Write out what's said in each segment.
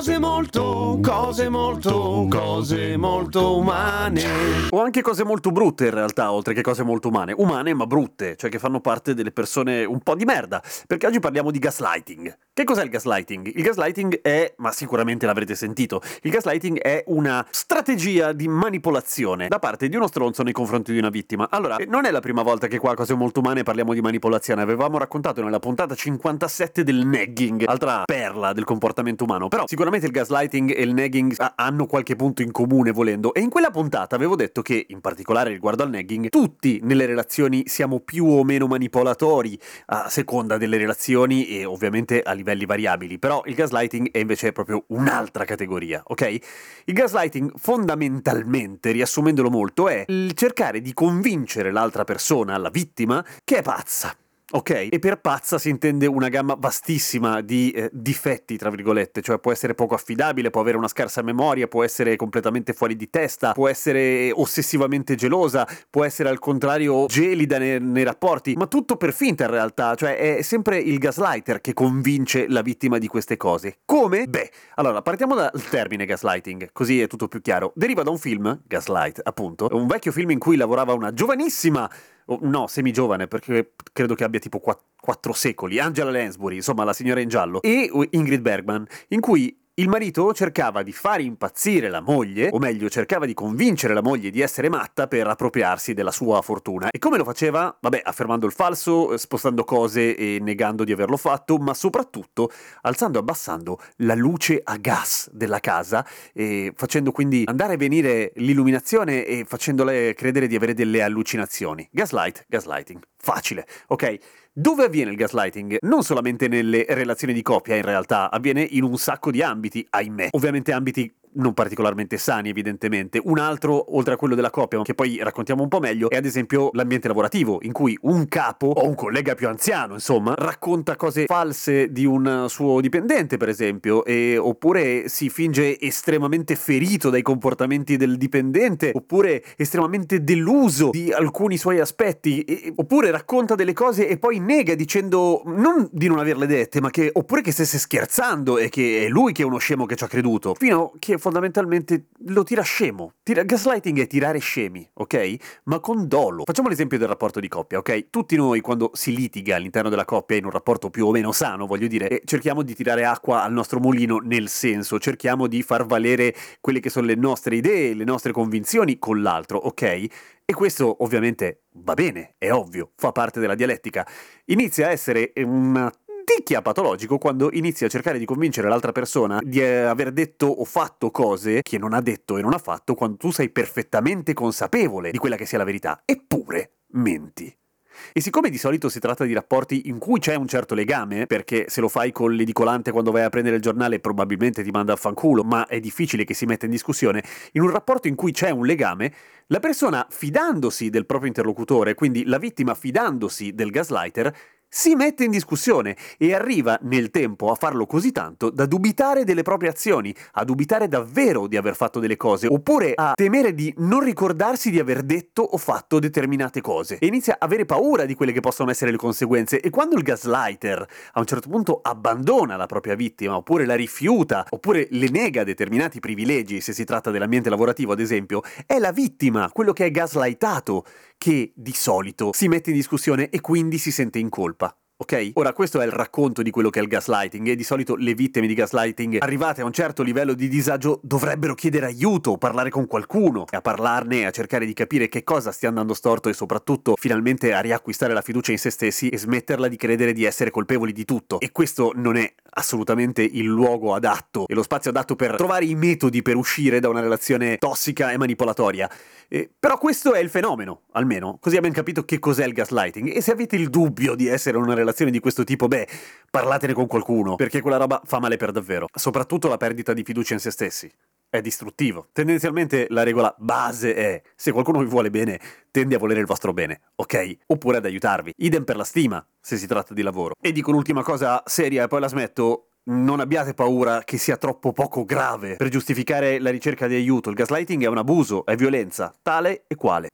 Cose molto, cose molto, cose molto umane. O anche cose molto brutte in realtà, oltre che cose molto umane. Umane ma brutte, cioè che fanno parte delle persone un po' di merda. Perché oggi parliamo di gaslighting. Che cos'è il gaslighting? Il gaslighting è, ma sicuramente l'avrete sentito, il gaslighting è una strategia di manipolazione da parte di uno stronzo nei confronti di una vittima. Allora, non è la prima volta che qua a Cose Molto Umane parliamo di manipolazione, avevamo raccontato nella puntata 57 del nagging, altra perla del comportamento umano, però sicuramente il gaslighting e il nagging hanno qualche punto in comune volendo, e in quella puntata avevo detto che, in particolare riguardo al nagging, tutti nelle relazioni siamo più o meno manipolatori a seconda delle relazioni e ovviamente a livelli variabili, però il gaslighting è invece proprio un'altra categoria, ok? Il gaslighting fondamentalmente, riassumendolo molto, è il cercare di convincere l'altra persona, la vittima, che è pazza Ok, e per pazza si intende una gamma vastissima di eh, difetti, tra virgolette, cioè può essere poco affidabile, può avere una scarsa memoria, può essere completamente fuori di testa, può essere ossessivamente gelosa, può essere al contrario gelida nei, nei rapporti, ma tutto per finta in realtà, cioè è sempre il gaslighter che convince la vittima di queste cose. Come? Beh, allora partiamo dal termine gaslighting, così è tutto più chiaro. Deriva da un film, Gaslight appunto, un vecchio film in cui lavorava una giovanissima no, semi-giovane, perché credo che abbia tipo quattro secoli, Angela Lansbury, insomma la signora in giallo, e Ingrid Bergman, in cui il marito cercava di fare impazzire la moglie, o meglio, cercava di convincere la moglie di essere matta per appropriarsi della sua fortuna. E come lo faceva? Vabbè, affermando il falso, spostando cose e negando di averlo fatto, ma soprattutto alzando e abbassando la luce a gas della casa facendo quindi andare e venire l'illuminazione e facendole credere di avere delle allucinazioni. Gaslight, gaslighting. Facile, ok? Dove avviene il gaslighting? Non solamente nelle relazioni di coppia, in realtà, avviene in un sacco di ambiti, ahimè. Ovviamente ambiti non particolarmente sani evidentemente. Un altro, oltre a quello della coppia, che poi raccontiamo un po' meglio, è ad esempio l'ambiente lavorativo, in cui un capo o un collega più anziano, insomma, racconta cose false di un suo dipendente, per esempio, e, oppure si finge estremamente ferito dai comportamenti del dipendente, oppure estremamente deluso di alcuni suoi aspetti, e, oppure racconta delle cose e poi nega dicendo non di non averle dette, ma che oppure che stesse scherzando e che è lui che è uno scemo che ci ha creduto, fino a che fondamentalmente lo tira scemo. Tira, gaslighting è tirare scemi, ok? Ma con dolo. Facciamo l'esempio del rapporto di coppia, ok? Tutti noi quando si litiga all'interno della coppia in un rapporto più o meno sano, voglio dire, eh, cerchiamo di tirare acqua al nostro mulino nel senso, cerchiamo di far valere quelle che sono le nostre idee, le nostre convinzioni con l'altro, ok? E questo ovviamente va bene, è ovvio, fa parte della dialettica. Inizia a essere una ticchia patologico quando inizi a cercare di convincere l'altra persona di eh, aver detto o fatto cose che non ha detto e non ha fatto quando tu sei perfettamente consapevole di quella che sia la verità. Eppure menti. E siccome di solito si tratta di rapporti in cui c'è un certo legame, perché se lo fai con l'edicolante quando vai a prendere il giornale probabilmente ti manda a fanculo, ma è difficile che si metta in discussione, in un rapporto in cui c'è un legame, la persona fidandosi del proprio interlocutore, quindi la vittima fidandosi del gaslighter, si mette in discussione e arriva nel tempo a farlo così tanto da dubitare delle proprie azioni, a dubitare davvero di aver fatto delle cose, oppure a temere di non ricordarsi di aver detto o fatto determinate cose. E inizia a avere paura di quelle che possono essere le conseguenze. E quando il gaslighter a un certo punto abbandona la propria vittima oppure la rifiuta oppure le nega determinati privilegi se si tratta dell'ambiente lavorativo ad esempio, è la vittima, quello che è gaslightato che di solito si mette in discussione e quindi si sente in colpa. Ok? Ora, questo è il racconto di quello che è il gaslighting e di solito le vittime di gaslighting arrivate a un certo livello di disagio dovrebbero chiedere aiuto, parlare con qualcuno, a parlarne, a cercare di capire che cosa stia andando storto e soprattutto finalmente a riacquistare la fiducia in se stessi e smetterla di credere di essere colpevoli di tutto. E questo non è assolutamente il luogo adatto e lo spazio adatto per trovare i metodi per uscire da una relazione tossica e manipolatoria. Eh, però questo è il fenomeno, almeno, così abbiamo capito che cos'è il gaslighting e se avete il dubbio di essere una relazione di questo tipo, beh, parlatene con qualcuno, perché quella roba fa male per davvero. Soprattutto la perdita di fiducia in se stessi. È distruttivo. Tendenzialmente la regola base è, se qualcuno vi vuole bene, tende a volere il vostro bene, ok? Oppure ad aiutarvi. Idem per la stima, se si tratta di lavoro. E dico l'ultima cosa seria e poi la smetto non abbiate paura che sia troppo poco grave per giustificare la ricerca di aiuto. Il gaslighting è un abuso, è violenza, tale e quale.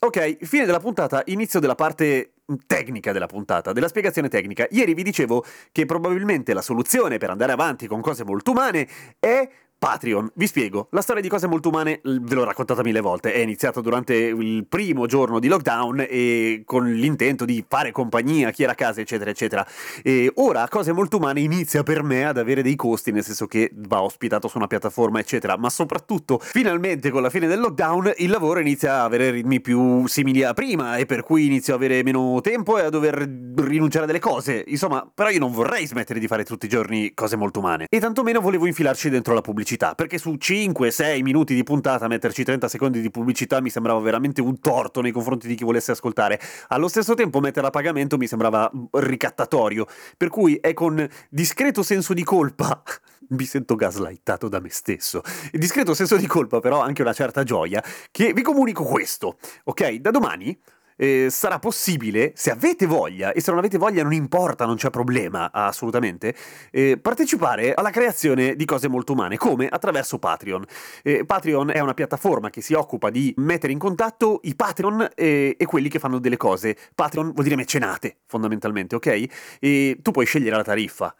Ok, fine della puntata, inizio della parte tecnica della puntata, della spiegazione tecnica. Ieri vi dicevo che probabilmente la soluzione per andare avanti con cose molto umane è Patreon. Vi spiego, la storia di cose molto umane ve l'ho raccontata mille volte, è iniziata durante il primo giorno di lockdown e con l'intento di fare compagnia a chi era a casa, eccetera, eccetera. E ora cose molto umane inizia per me ad avere dei costi, nel senso che va ospitato su una piattaforma, eccetera, ma soprattutto finalmente con la fine del lockdown il lavoro inizia a avere ritmi più simili a prima e per cui inizio a avere meno tempo e a dover rinunciare a delle cose. Insomma, però io non vorrei smettere di fare tutti i giorni cose molto umane e tantomeno volevo infilarci dentro la pubblicità pubblicità, perché su 5-6 minuti di puntata metterci 30 secondi di pubblicità mi sembrava veramente un torto nei confronti di chi volesse ascoltare. Allo stesso tempo metterla a pagamento mi sembrava ricattatorio, per cui è con discreto senso di colpa mi sento gaslightato da me stesso. Discreto senso di colpa, però, anche una certa gioia, che vi comunico questo. Ok? Da domani eh, sarà possibile, se avete voglia, e se non avete voglia non importa, non c'è problema assolutamente, eh, partecipare alla creazione di cose molto umane, come attraverso Patreon. Eh, Patreon è una piattaforma che si occupa di mettere in contatto i Patreon e, e quelli che fanno delle cose. Patreon vuol dire mecenate, fondamentalmente, ok? E tu puoi scegliere la tariffa.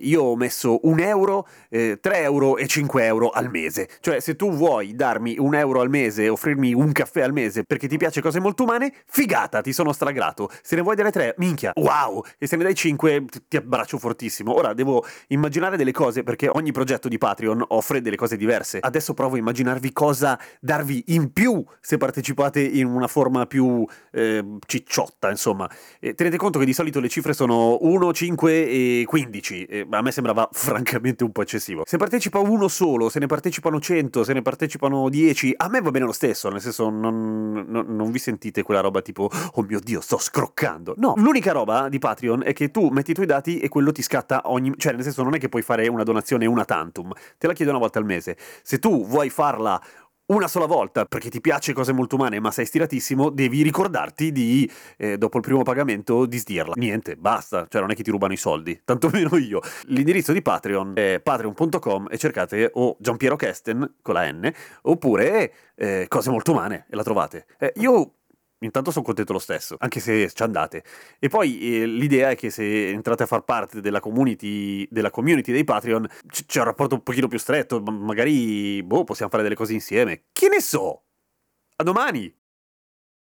Io ho messo un euro, eh, 3 euro e 5 euro al mese. Cioè, se tu vuoi darmi un euro al mese, offrirmi un caffè al mese perché ti piace cose molto umane, figata, ti sono stragrato. Se ne vuoi dare tre, minchia, wow! E se ne dai cinque, ti abbraccio fortissimo. Ora devo immaginare delle cose perché ogni progetto di Patreon offre delle cose diverse. Adesso provo a immaginarvi cosa darvi in più se partecipate in una forma più eh, cicciotta, insomma. E tenete conto che di solito le cifre sono 1, 5 e 15. E a me sembrava francamente un po' eccessivo. Se partecipa uno solo, se ne partecipano 100, se ne partecipano 10, a me va bene lo stesso, nel senso non, non, non vi sentite quella roba tipo tipo, oh mio dio, sto scroccando. No, l'unica roba di Patreon è che tu metti i tuoi dati e quello ti scatta ogni... Cioè, nel senso, non è che puoi fare una donazione una tantum, te la chiedo una volta al mese. Se tu vuoi farla una sola volta perché ti piace cose molto umane ma sei stiratissimo, devi ricordarti di, eh, dopo il primo pagamento, di sdirla. Niente, basta, cioè non è che ti rubano i soldi, tantomeno io. L'indirizzo di Patreon è patreon.com e cercate o Giampiero Kesten con la N oppure eh, cose molto umane e la trovate. Eh, io intanto sono contento lo stesso, anche se ci andate. E poi eh, l'idea è che se entrate a far parte della community, della community dei Patreon, c- c'è un rapporto un pochino più stretto, magari boh, possiamo fare delle cose insieme. Che ne so? A domani!